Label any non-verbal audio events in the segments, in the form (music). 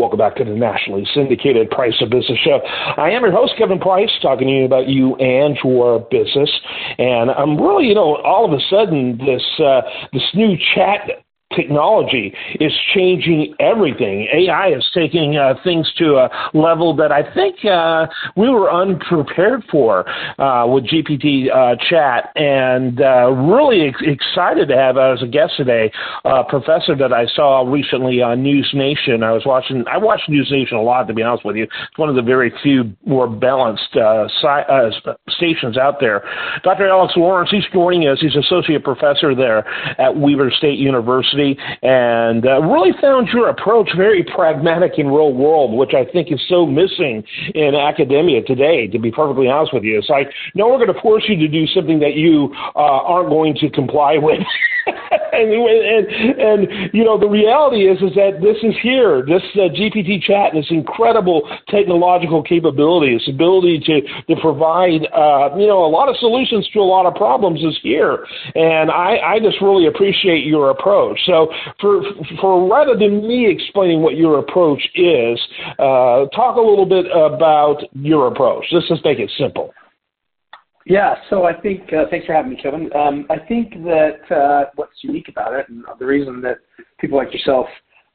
Welcome back to the nationally syndicated Price of Business Show. I am your host, Kevin Price, talking to you about you and your business. And I'm really, you know, all of a sudden, this uh, this new chat technology is changing everything. AI is taking uh, things to a level that I think uh, we were unprepared for uh, with GPT uh, chat, and uh, really ex- excited to have as a guest today a professor that I saw recently on News Nation. I was watching. I watch News Nation a lot, to be honest with you. It's one of the very few more balanced uh, si- stations out there. Dr. Alex Lawrence, he's joining us. He's associate professor there at Weber State University university and uh, really found your approach very pragmatic and real world, which I think is so missing in academia today, to be perfectly honest with you. It's like, no, we're going to force you to do something that you uh, aren't going to comply with. (laughs) and, and, and, you know, the reality is, is that this is here. This uh, GPT chat and this incredible technological capability, this ability to, to provide, uh, you know, a lot of solutions to a lot of problems is here. And I, I just really appreciate your approach. So, for, for rather than me explaining what your approach is, uh, talk a little bit about your approach. Let's just make it simple. Yeah, so I think uh, thanks for having me, Kevin. Um, I think that uh, what's unique about it, and the reason that people like yourself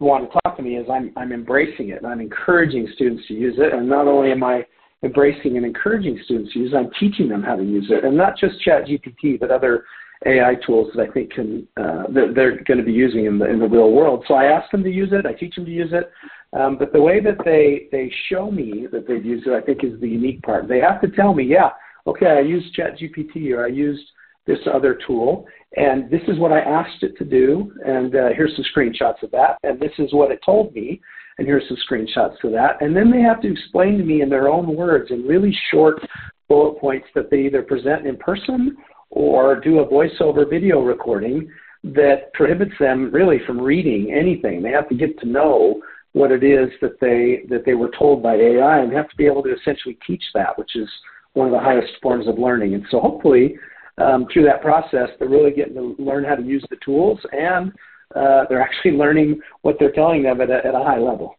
want to talk to me, is I'm I'm embracing it and I'm encouraging students to use it. And not only am I embracing and encouraging students to use it, I'm teaching them how to use it, and not just ChatGPT, but other AI tools that I think can uh, that they're going to be using in the in the real world. So I ask them to use it, I teach them to use it, um, but the way that they they show me that they've used it, I think, is the unique part. They have to tell me, yeah, okay, I used ChatGPT or I used this other tool, and this is what I asked it to do, and uh, here's some screenshots of that, and this is what it told me, and here's some screenshots to that, and then they have to explain to me in their own words in really short bullet points that they either present in person or do a voiceover video recording that prohibits them really from reading anything. They have to get to know what it is that they that they were told by AI and have to be able to essentially teach that, which is one of the highest forms of learning. And so hopefully um, through that process, they're really getting to learn how to use the tools and uh, they're actually (laughs) learning what they're telling them at a, at a high level.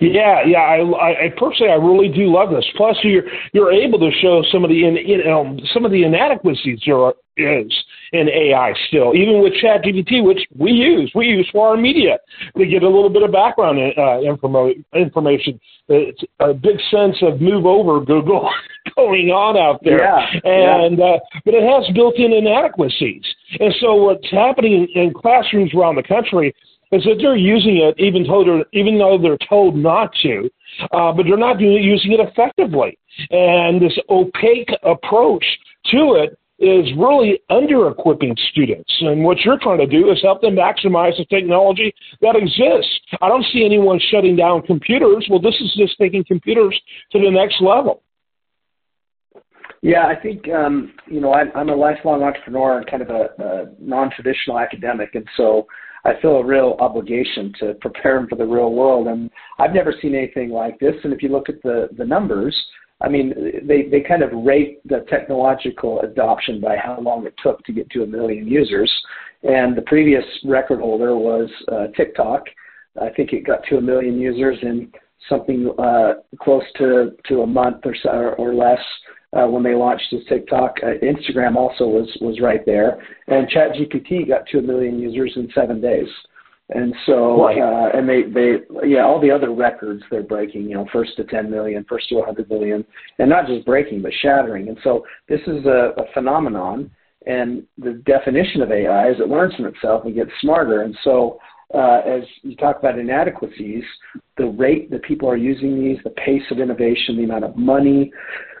Yeah, yeah. I, I personally, I really do love this. Plus, you're you're able to show some of the in, you know some of the inadequacies there is in AI still, even with ChatGPT, which we use. We use for our media to get a little bit of background uh, info, information. It's a big sense of move over Google (laughs) going on out there, yeah, and yeah. Uh, but it has built-in inadequacies. And so, what's happening in classrooms around the country is that they're using it even though even though they're told not to, uh, but they're not using it effectively. And this opaque approach to it is really under equipping students. And what you're trying to do is help them maximize the technology that exists. I don't see anyone shutting down computers. Well, this is just taking computers to the next level. Yeah, I think um, you know I, I'm a lifelong entrepreneur and kind of a, a non-traditional academic, and so I feel a real obligation to prepare them for the real world. And I've never seen anything like this. And if you look at the, the numbers, I mean, they, they kind of rate the technological adoption by how long it took to get to a million users. And the previous record holder was uh, TikTok. I think it got to a million users in something uh, close to, to a month or so or, or less uh, when they launched his TikTok. Uh, Instagram also was was right there, and ChatGPT got to a million users in seven days. And so, uh, and they, they, yeah, all the other records they're breaking, you know, first to 10 million, first to 100 million, and not just breaking, but shattering. And so this is a, a phenomenon. And the definition of AI is it learns from itself and gets smarter. And so, uh, as you talk about inadequacies, the rate that people are using these, the pace of innovation, the amount of money,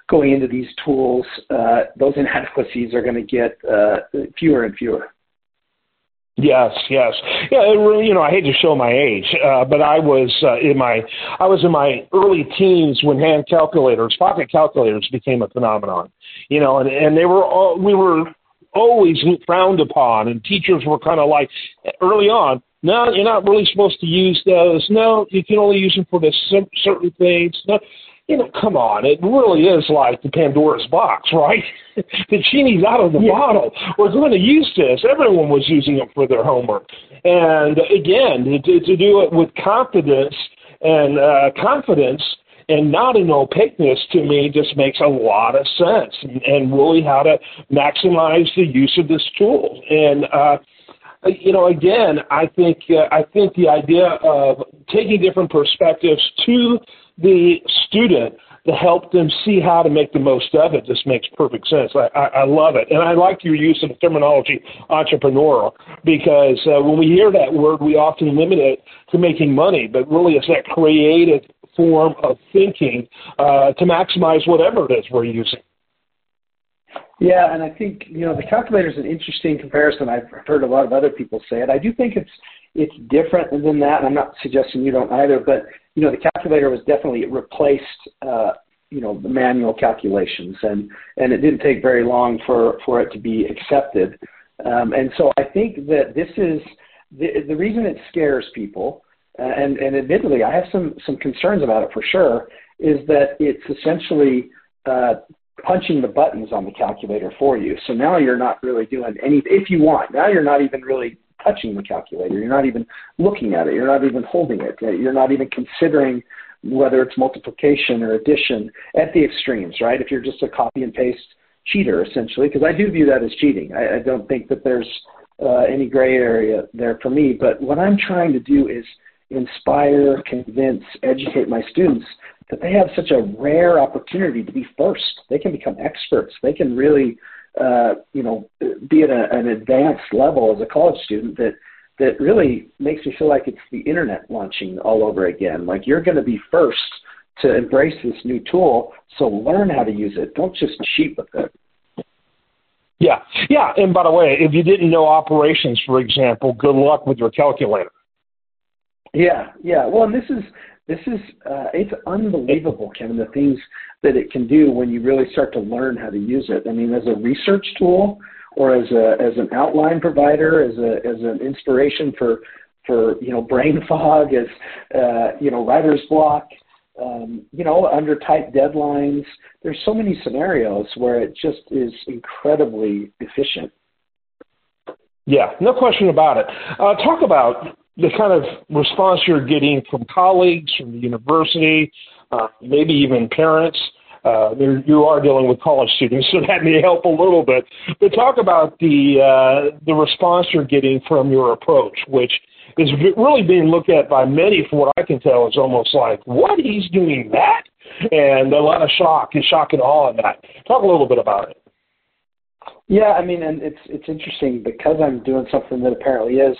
going into these tools, uh, those inadequacies are going to get uh, fewer and fewer. Yes, yes, yeah. You know, I hate to show my age, uh, but I was uh, in my I was in my early teens when hand calculators, pocket calculators, became a phenomenon. You know, and and they were all, we were always frowned upon, and teachers were kind of like early on. No, you're not really supposed to use those. No, you can only use them for the certain things. No, you know, come on, it really is like the Pandora's box, right? (laughs) the genie's out of the yeah. bottle. We're going to use this. Everyone was using it for their homework. And again, to, to do it with confidence and uh, confidence and not an opaqueness to me just makes a lot of sense and, and really how to maximize the use of this tool. And, uh, you know, again, I think uh, I think the idea of taking different perspectives to the student to help them see how to make the most of it This makes perfect sense. I, I, I love it. And I like your use of the terminology entrepreneurial because uh, when we hear that word, we often limit it to making money, but really it's that creative form of thinking uh, to maximize whatever it is we're using. Yeah, and I think you know the calculator is an interesting comparison. I've heard a lot of other people say it. I do think it's it's different than that, and I'm not suggesting you don't either. But you know, the calculator was definitely replaced. Uh, you know the manual calculations, and and it didn't take very long for for it to be accepted. Um, and so I think that this is the the reason it scares people uh, and, and admittedly, I have some, some concerns about it for sure, is that it's essentially uh, punching the buttons on the calculator for you. So now you're not really doing any, If you want, now you're not even really touching the calculator. You're not even looking at it. You're not even holding it. You're not even considering whether it's multiplication or addition at the extremes, right? If you're just a copy and paste cheater, essentially, because I do view that as cheating. I, I don't think that there's uh, any gray area there for me. But what I'm trying to do is – inspire, convince, educate my students that they have such a rare opportunity to be first. They can become experts. They can really, uh, you know, be at a, an advanced level as a college student that that really makes me feel like it's the internet launching all over again. Like you're going to be first to embrace this new tool, so learn how to use it. Don't just cheat with it. Yeah, yeah. And by the way, if you didn't know operations, for example, good luck with your calculator. Yeah, yeah. Well, and this is this is uh, it's unbelievable, Kevin. The things that it can do when you really start to learn how to use it. I mean, as a research tool, or as a as an outline provider, as a as an inspiration for for you know brain (laughs) fog, as uh, you know writer's block. Um, you know, under tight deadlines, there's so many scenarios where it just is incredibly efficient. Yeah, no question about it. Uh, talk about the kind of response you're getting from colleagues, from the university, uh, maybe even parents. Uh, you are dealing with college students, so (laughs) that may help a little bit. But talk about the uh, the response you're getting from your approach, which is really being looked at by many, from what I can tell, is almost like, "What he's doing that," and a lot of shock and shock and awe in that. Talk a little bit about it. Yeah, I mean, and it's it's interesting because I'm doing something that apparently is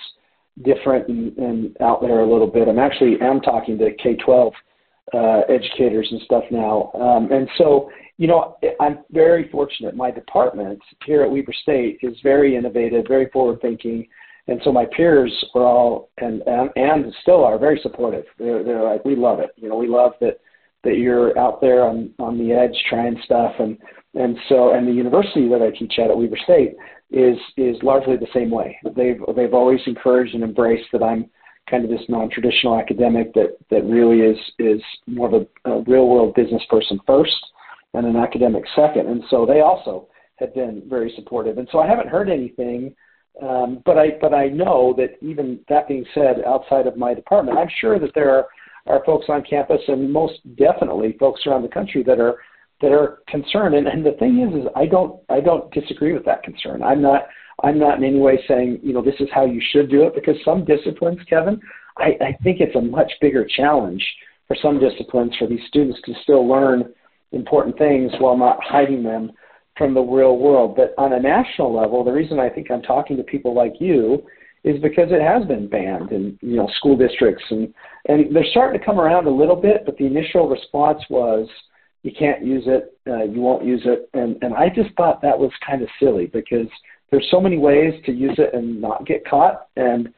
different and, and out there a little bit. I'm actually am talking to K-12 uh, educators and stuff now, um, and so you know I'm very fortunate. My department here at Weber State is very innovative, very forward thinking, and so my peers are all and and, and still are very supportive. They're, they're like, we love it. You know, we love that that you're out there on on the edge trying stuff and and so and the university that I teach at at Weber State is is largely the same way. They've they've always encouraged and embraced that I'm kind of this non-traditional academic that that really is is more of a, a real world business person first and an academic second. And so they also have been very supportive. And so I haven't heard anything, um, but I but I know that even that being said, outside of my department, I'm sure that there are are folks on campus and most definitely folks around the country that are that are concerned. And, and the thing is, is I don't I don't disagree with that concern. I'm not I'm not in any way saying you know this is how you should do it because some disciplines, Kevin, I, I think it's a much bigger challenge for some disciplines for these students to still learn important things while not hiding them from the real world. But on a national level, the reason I think I'm talking to people like you is because it has been banned in you know school districts and and they're starting to come around a little bit. But the initial response was you can't use it, uh, you won't use it, and and I just thought that was kind of silly because there's so many ways to use it and not get caught, and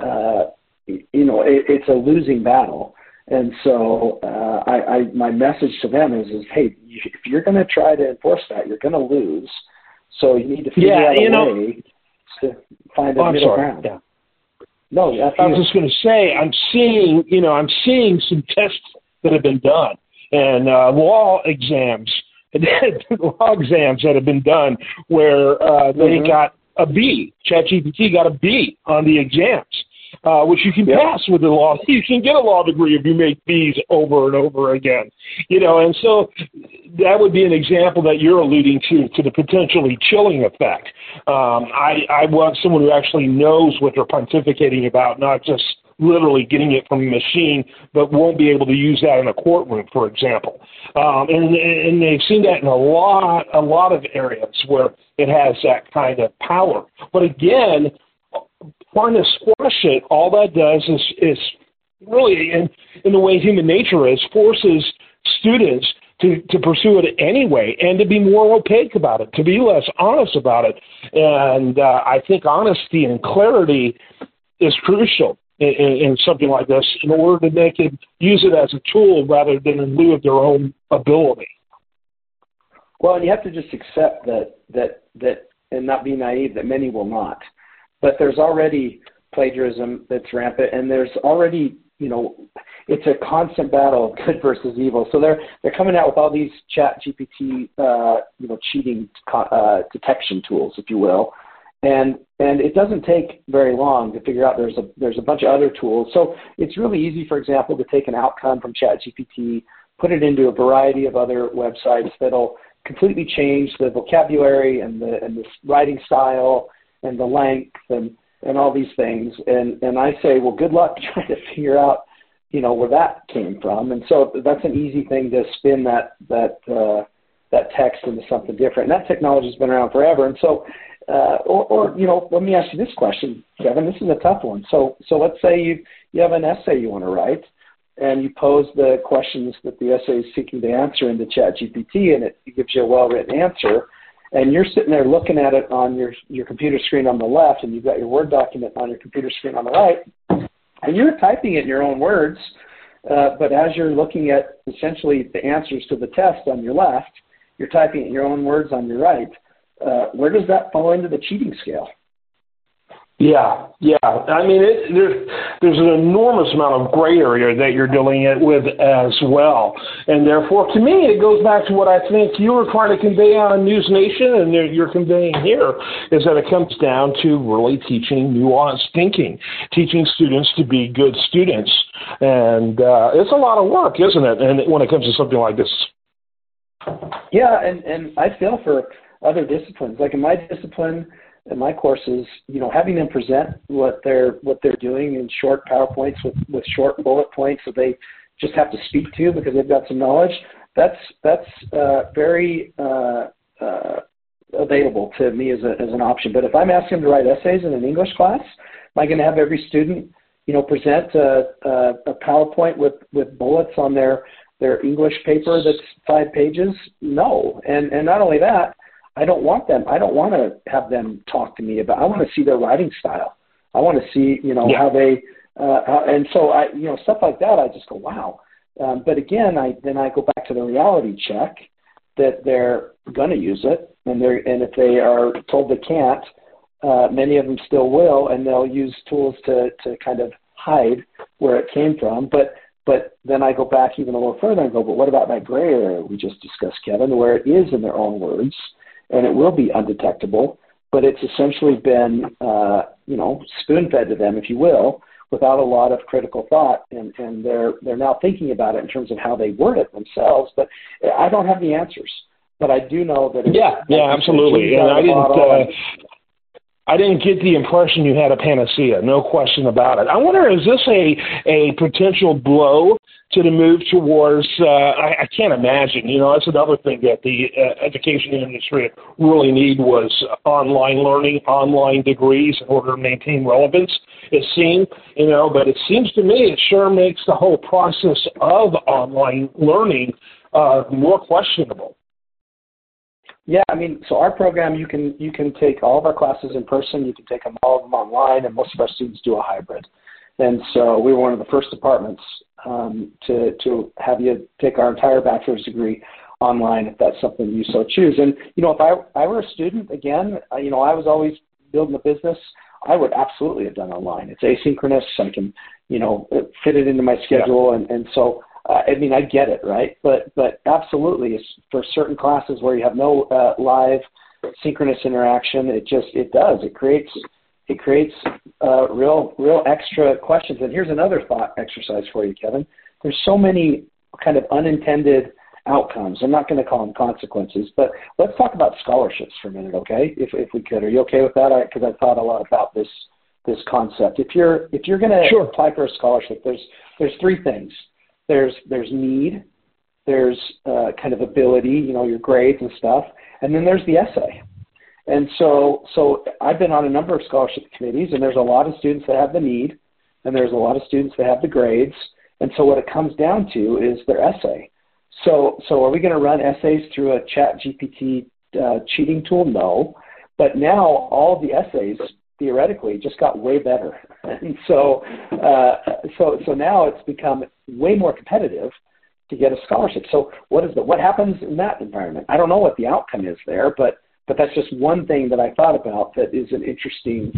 uh, you know it, it's a losing battle. And so uh, I, I my message to them is is hey, if you're going to try to enforce that, you're going to lose. So you need to figure yeah, out a know, way to find a oh, middle sorry. ground. Yeah. No, I I was just going to say I'm seeing you know I'm seeing some tests that have been done and uh, law exams, (laughs) law exams that have been done where uh, they mm-hmm. got a B. ChatGPT got a B on the exams. Uh, which you can pass with a law. (laughs) You can get a law degree if you make these over and over again, you know. And so that would be an example that you're alluding to to the potentially chilling effect. Um, I, I want someone who actually knows what they're pontificating about, not just literally getting it from a machine, but won't be able to use that in a courtroom, for example. Um, and, and they've seen that in a lot, a lot of areas where it has that kind of power. But again, trying to squash it, all that does is, is really, in, in the way human nature is, forces students to, to pursue it anyway and to be more opaque about it, to be less honest about it. And uh, I think honesty and clarity is crucial in, in, something like this in order to make it use it as a tool rather than in lieu of their own ability. Well, and you have to just accept that that that and not be naive that many will not. But there's already plagiarism that's rampant, and there's already you know it's a constant battle of good versus evil. So they're they're coming out with all these Chat GPT uh, you know cheating uh, detection tools, if you will, and and it doesn't take very long to figure out there's a there's a bunch of other tools. So it's really easy, for example, to take an outcome from ChatGPT, put it into a variety of other websites that'll completely change the vocabulary and the and the writing style and the length and and all these things. And and I say, well, good luck (laughs) trying to figure out, you know, where that came from. And so that's an easy thing to spin that that uh, that text into something different. And that technology's been around forever. And so uh, or, or you know, let me ask you this question, Kevin. This is a tough one. So, so let's say you you have an essay you want to write, and you pose the questions that the essay is seeking to answer into ChatGPT, and it gives you a well-written answer. And you're sitting there looking at it on your your computer screen on the left, and you've got your Word document on your computer screen on the right, and you're typing it in your own words. Uh, but as you're looking at essentially the answers to the test on your left, you're typing it in your own words on your right uh, where does that fall into the cheating scale? Yeah, yeah. I mean, it, there's there's an enormous amount of gray area that you're dealing it with as well, and therefore, to me, it goes back to what I think you were trying to convey on News Nation, and you're conveying here, is that it comes down to really teaching nuanced thinking, teaching students to be good students, and uh, it's a lot of work, isn't it? And when it comes to something like this. Yeah, and and I feel for other disciplines. Like in my discipline, in my courses, you know, having them present what they're what they're doing in short PowerPoints with with short bullet points that they just have to speak to because they've got some knowledge. That's that's uh, very uh, uh, available to me as a as an option. But if I'm asking them to write essays in an English class, am I going to have every student, you know, present a, a, a PowerPoint with with bullets on their their English paper that's five pages? No. And and not only that, I don't want them. I don't want to have them talk to me about. I want to see their writing style. I want to see, you know, yeah. how they. Uh, how, and so I, you know, stuff like that. I just go, wow. Um, but again, I then I go back to the reality check that they're going to use it, and they're and if they are told they can't, uh, many of them still will, and they'll use tools to to kind of hide where it came from. But but then I go back even a little further and go, but what about that gray area we just discussed, Kevin, where it is in their own words? And it will be undetectable. But it's essentially been, uh, you know, spoon fed to them, if you will, without a lot of critical thought, and, and they're they're now thinking about it in terms of how they word it themselves. But I don't have the answers, but I do know that. yeah, yeah, absolutely. And I didn't. Uh, I didn't get the impression you had a panacea, no question about it. I wonder, is this a a potential blow to the move towards? Uh, I, I can't imagine. You know, that's another thing that the uh, education industry really need was online learning, online degrees in order to maintain relevance. It seemed, you know, but it seems to me it sure makes the whole process of online learning uh, more questionable. Yeah, I mean, so our program, you can you can take all of our classes in person, you can take them all of them online, and most of our students do a hybrid. And so we were one of the first departments um, to to have you take our entire bachelor's degree online if that's something you so choose. And you know, if I I were a student again, you know, I was always building a business. I would absolutely have done online. It's asynchronous. I can, you know, fit it into my schedule, yeah. and and so uh, I mean, I get it, right? But but absolutely, for certain classes where you have no uh, live synchronous interaction, it just it does it creates it creates uh, real real extra questions. And here's another thought exercise for you, Kevin. There's so many kind of unintended outcomes. I'm not going to call them consequences, but let's talk about scholarships for a minute, okay? If if we could, are you okay with that? Because I've thought a lot about this this concept. If you're if you're going to sure. apply for a scholarship, there's there's three things. There's there's need, there's uh, kind of ability, you know, your grades and stuff, and then there's the essay. And so so I've been on a number of scholarship committees, and there's a lot of students that have the need, and there's a lot of students that have the grades. And so what it comes down to is their essay. So so are we going to run essays through a Chat GPT uh, cheating tool? No. But now all the essays theoretically just got way better. (laughs) And so, uh, so, so now it's become way more competitive to get a scholarship. So what is the, what happens in that environment? I don't know what the outcome is there, but, but that's just one thing that I thought about that is an interesting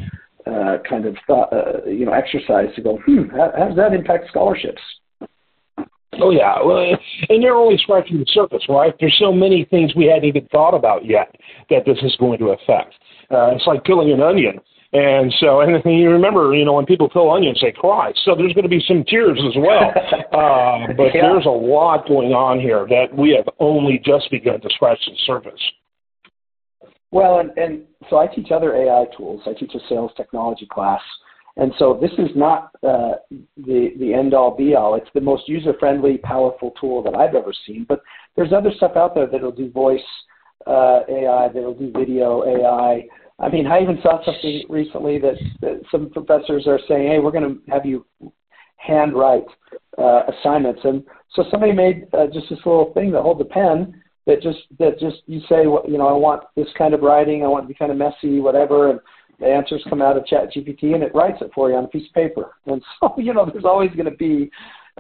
uh, kind of thought, uh, you know, exercise to go, hmm, how, how does that impact scholarships? Oh yeah, well, and you're only scratching the surface, right? There's so many things we hadn't even thought about yet that this is going to affect. Uh, it's like peeling an onion. And so, and you remember, you know, when people peel onions, they cry. So there's going to be some tears as well. (laughs) uh, but yeah. there's a lot going on here that we have only just begun to scratch the surface. Well, and, and so I teach other AI tools. I teach a sales technology class. And so this is not uh, the, the end all be all. It's the most user friendly, powerful tool that I've ever seen. But there's other stuff out there that'll do voice uh, AI, that'll do video AI. I mean, I even saw something recently that, that some professors are saying, "Hey, we're going to have you handwrite uh, assignments," and so somebody made uh, just this little thing that holds a pen that just that just you say, you know, I want this kind of writing, I want to be kind of messy, whatever, and the answers come out of Chat GPT and it writes it for you on a piece of paper. And (laughs) so, you know, there's always going to be.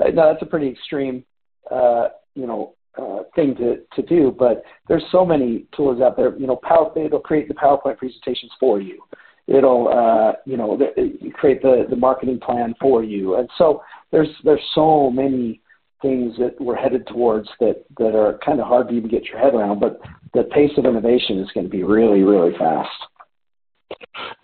Uh, no, that's a pretty extreme, uh, you know, uh, thing to, to do, but there's so many tools out there. You know, Power, it'll create the PowerPoint presentations for you. It'll, uh, you know, the, create the, the marketing plan for you. And so there's there's so many things that we're headed towards that that are kind of hard to even get your head around. But the pace of innovation is going to be really really fast.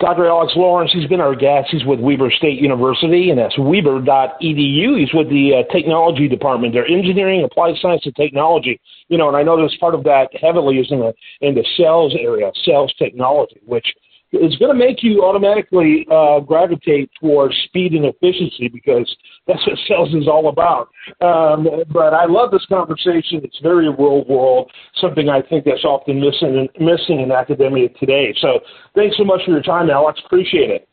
Dr. Alex Lawrence, he's been our guest. He's with Weber State University, and that's weber.edu. He's with the uh, technology department. They're engineering, applied science, and technology. You know, and I know this part of that heavily is in the in the sales area, sales technology, which is going to make you automatically uh, gravitate towards speed and efficiency because that's what (laughs) sales is all about. Um, but I love this conversation. It's very real world, something I think that's often missing in, missing in academia today. So thanks so much for your time, Alex. Appreciate it.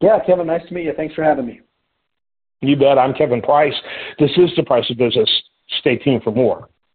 Yeah, Kevin, nice to meet you. Thanks for having me. You bet. I'm Kevin Price. This is The Price of Business. Stay tuned for more.